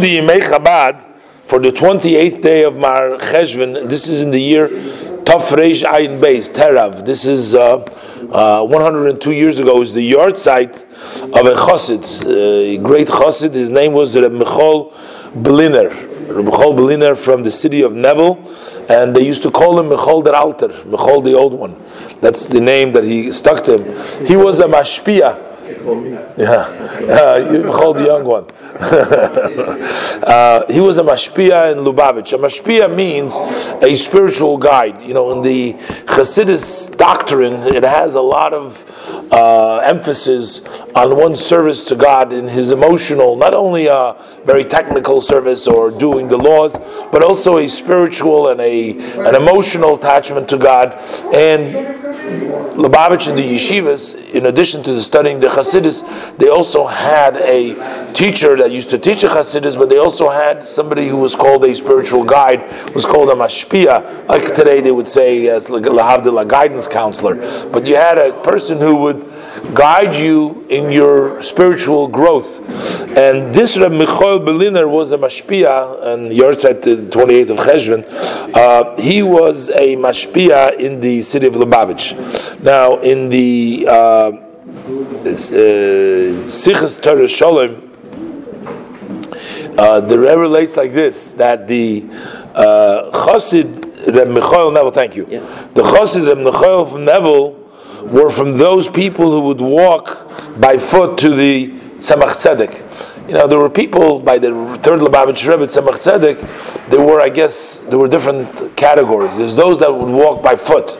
the Yimei Chabad for the 28th day of Mar Cheshvan. This is in the year Taf Reish Ayin Beis, Terav. This is uh, uh, 102 years ago, is the yahrzeit of a chassid, a great chassid. His name was Reb Michal Beliner. Reb Michal Beliner from the city of Nevel, and they used to call him Michal der Alter, Michal the Old One. That's the name that he stuck to him. He was a mashpia. Yeah, uh, Michal the young one. uh, he was a mashpia in Lubavitch. A mashpia means a spiritual guide. You know, in the Hasidus doctrine, it has a lot of uh, emphasis on one's service to God in his emotional, not only a very technical service or doing the laws, but also a spiritual and a an emotional attachment to God. And Lubavitch and the yeshivas, in addition to studying the Hasidus, they also had a teacher that used to teach the Hasidus, but they also had somebody who was called a spiritual guide, was called a mashpia. Like today they would say as a guidance counselor. But you had a person who would guide you in your spiritual growth. And this Reb Michael Beliner was a mashpia, and Yortzeit, the 28th of Cheshvan, uh, he was a mashpia in the city of Lubavitch. Now, in the uh, uh, Sichas uh, Toras Sholom, uh, the Rebbe relates like this that the uh, Chassid Reb Michael Nevel, thank you. Yeah. The Chassid Reb Michael from Nevel were from those people who would walk by foot to the Tzemach Tzedek. You know, there were people by the third Lubavitch Rebbe, Tzemach Tzedek, there were, I guess, there were different categories. There's those that would walk by foot.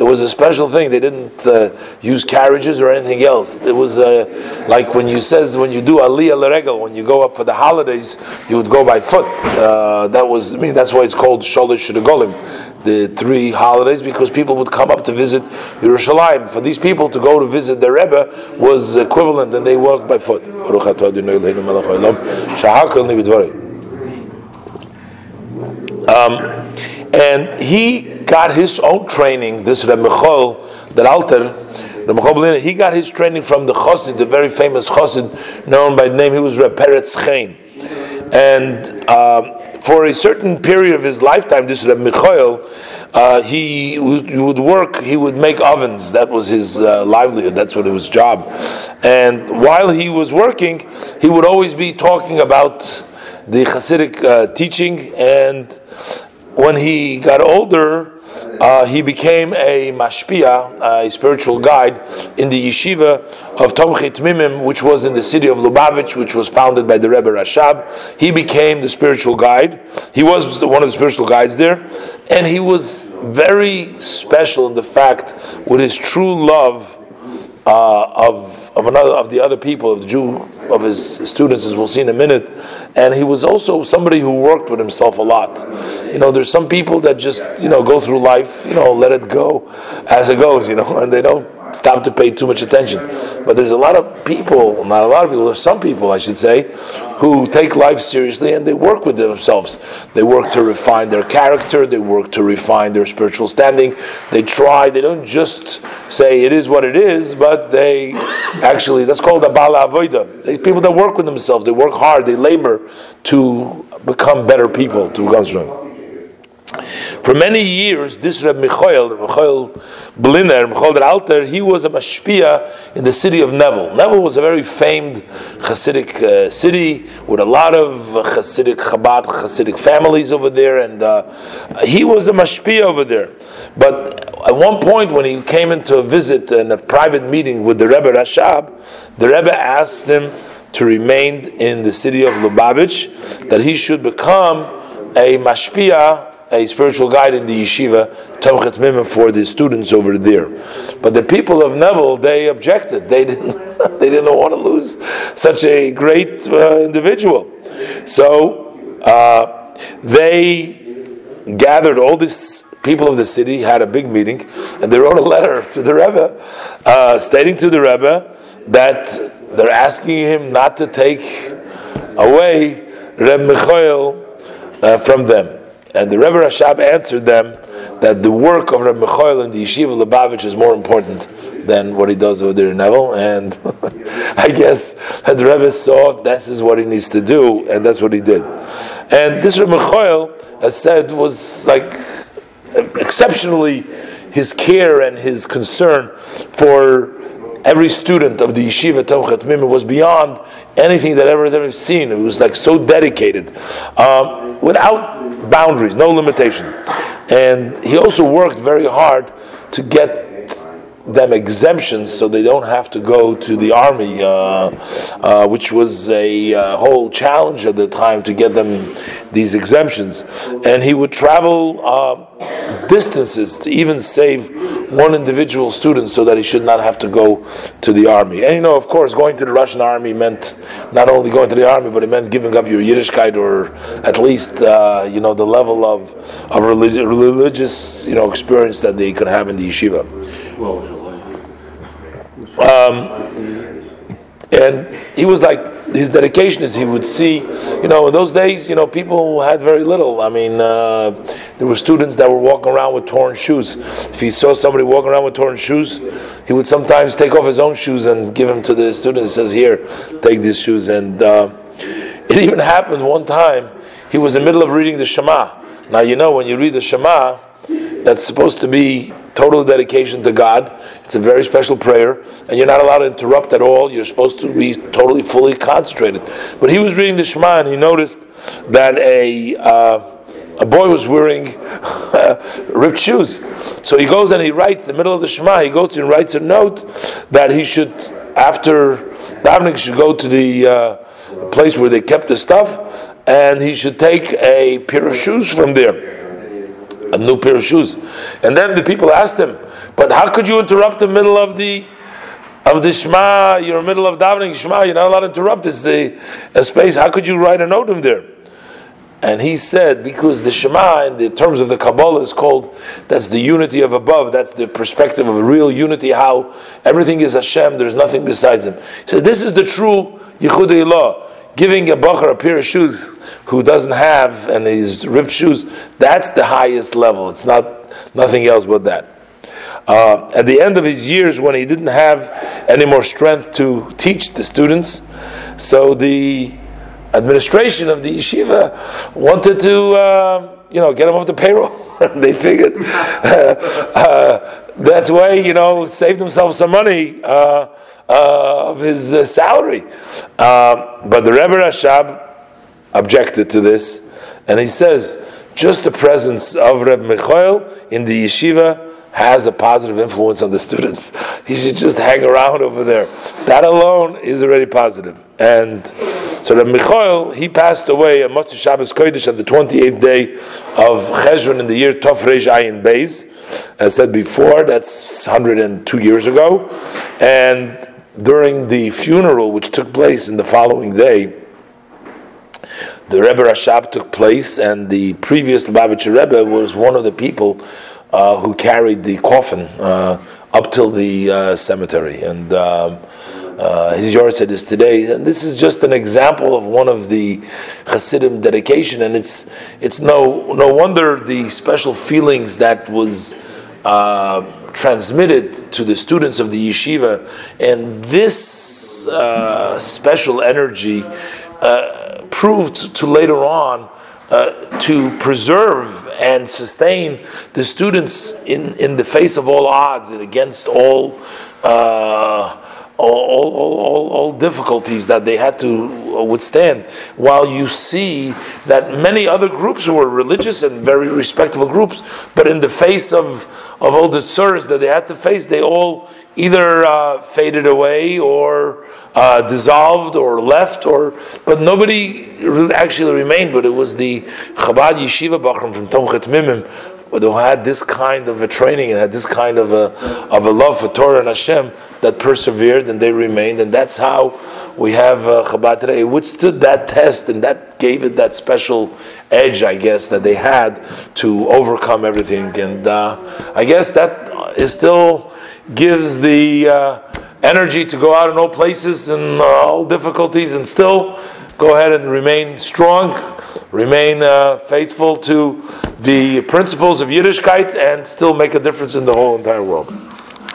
It was a special thing. They didn't uh, use carriages or anything else. It was uh, like when you says when you do aliyah l'regel, when you go up for the holidays, you would go by foot. Uh, that was I mean that's why it's called sholosh regolim, the three holidays, because people would come up to visit Yerushalayim. For these people to go to visit their Rebbe was equivalent, and they walked by foot. Um, and he got his own training. This Reb Michal, that Alter, Reb Michal he got his training from the Chassid, the very famous Chassid, known by the name. He was Reb Peretz Chein, and. Um, for a certain period of his lifetime, this Reb Michael, uh, he, would, he, would, work, he would make ovens. That was his uh, livelihood, that's what his job. And while he was working, he would always be talking about the Hasidic uh, teaching. And when he got older, uh, he became a mashpia, a spiritual guide in the yeshiva of Tomchei Temimim, which was in the city of Lubavitch, which was founded by the Rebbe Rashab. He became the spiritual guide. He was one of the spiritual guides there, and he was very special in the fact with his true love uh, of of another of the other people of the Jew of his students, as we'll see in a minute. And he was also somebody who worked with himself a lot. You know, there's some people that just you know go through life, you know, let it go as it goes, you know, and they don't stop to pay too much attention. But there's a lot of people, not a lot of people, there's some people, I should say, who take life seriously and they work with themselves. They work to refine their character, they work to refine their spiritual standing. They try, they don't just say it is what it is, but they actually, that's called a baal avoda. These people that work with themselves, they work hard, they labor to become better people, to become. For many years, this Reb Michael, Michael Bliner, Michael der Alter, he was a mashpia in the city of Nevel. Nevel was a very famed Hasidic uh, city with a lot of Hasidic Chabad, Hasidic families over there, and uh, he was a mashpia over there. But at one point, when he came into a visit in a private meeting with the Rebbe Rashab, the Rebbe asked him to remain in the city of Lubavitch, that he should become a mashpia a spiritual guide in the yeshiva, Tomchei Temimim, for the students over there. But the people of Nevel, they objected. They didn't, they didn't want to lose such a great uh, individual. So uh, they gathered all these people of the city, had a big meeting, and they wrote a letter to the Rebbe, uh, stating to the Rebbe that they're asking him not to take away Reb Michael uh, from them. And the Rebbe Rashab answered them that the work of Rebbe Michael and the Yeshiva Lubavitch is more important than what he does over there in Nevel. And I guess that the Rebbe saw this is what he needs to do, and that's what he did. And this Rebbe Mechoil, as said, was like exceptionally his care and his concern for every student of the yeshiva Tomchei Temimim was beyond anything that ever has ever seen. It was like so dedicated, um, without boundaries, no limitation. And he also worked very hard to get them exemptions so they don't have to go to the army, uh, uh, which was a uh, whole challenge at the time to get them these exemptions. And he would travel uh, distances to even save one individual student so that he should not have to go to the army. And you know, of course, going to the Russian army meant not only going to the army, but it meant giving up your Yiddishkeit or at least uh, you know the level of of religi- religious you know experience that they could have in the yeshiva. Um, and he was like his dedication is he would see you know in those days you know people had very little i mean uh, there were students that were walking around with torn shoes if he saw somebody walking around with torn shoes he would sometimes take off his own shoes and give them to the student and says here take these shoes and uh, it even happened one time he was in the middle of reading the shema now you know when you read the shema that's supposed to be total dedication to God. It's a very special prayer, and you're not allowed to interrupt at all. You're supposed to be totally, fully concentrated. But he was reading the Shema, and he noticed that a uh, a boy was wearing ripped shoes. So he goes and he writes in the middle of the Shema. He goes and writes a note that he should, after davening, should go to the uh, place where they kept the stuff, and he should take a pair of shoes from there a new pair of shoes. And then the people asked him, "But how could you interrupt the middle of the of the Shema? You're in the middle of davening Shema. You're not allowed to interrupt. It's the a space. How could you write a note in there?" And he said, because the Shema, in the terms of the Kabbalah, is called that's the unity of above. That's the perspective of real unity. How everything is Hashem. There's nothing besides Him. He said, this is the true Yichud Ilah giving a bacher a pair of shoes who doesn't have and he's ripped shoes, that's the highest level. It's not nothing else but that. Uh, at the end of his years, when he didn't have any more strength to teach the students, so the administration of the yeshiva wanted to, uh, you know, get him off the payroll. they figured uh, uh, that's way, you know, save themselves some money uh, uh, of his uh, salary. Um, but the Rebbe Rashab objected to this, and he says just the presence of Reb Michael in the yeshiva has a positive influence on the students. He should just hang around over there. That alone is already positive. And so Rebbe Michael, he passed away on Motzei Shabbos Kodesh on the 28th day of Cheshvan in the year Tov Ayin Beis. As said before, that's 102 years ago. And during the funeral, which took place in the following day, the Rebbe Rashab took place, and the previous Lubavitcher Rebbe was one of the people uh, who carried the coffin uh, up till the uh, cemetery. And um, uh, his yahrzeit is today, and this is just an example of one of the Hasidim dedication, and it's it's no no wonder the special feelings that was. Uh, transmitted to the students of the yeshiva, and this special energy proved to later on uh, to preserve and sustain the students in, in the face of all odds and against all. Uh, all, all, all, all, difficulties that they had to withstand, while you see that many other groups were religious and very respectable groups, but in the face of, of all the sorrows that they had to face, they all either uh, faded away or uh, dissolved or left, or but nobody actually remained. But it was the Chabad Yeshiva Bachram from Tomchei Temimim who had this kind of a training and had this kind of a, of a love for Torah and Hashem that persevered and they remained, and that's how we have uh, Chabad today. It withstood that test, and that gave it that special edge, I guess, that they had to overcome everything. And uh, I guess that is still gives the uh, energy to go out in all places and uh, all difficulties, and still go ahead and remain strong, remain uh, faithful to the principles of Yiddishkeit, and still make a difference in the whole entire world.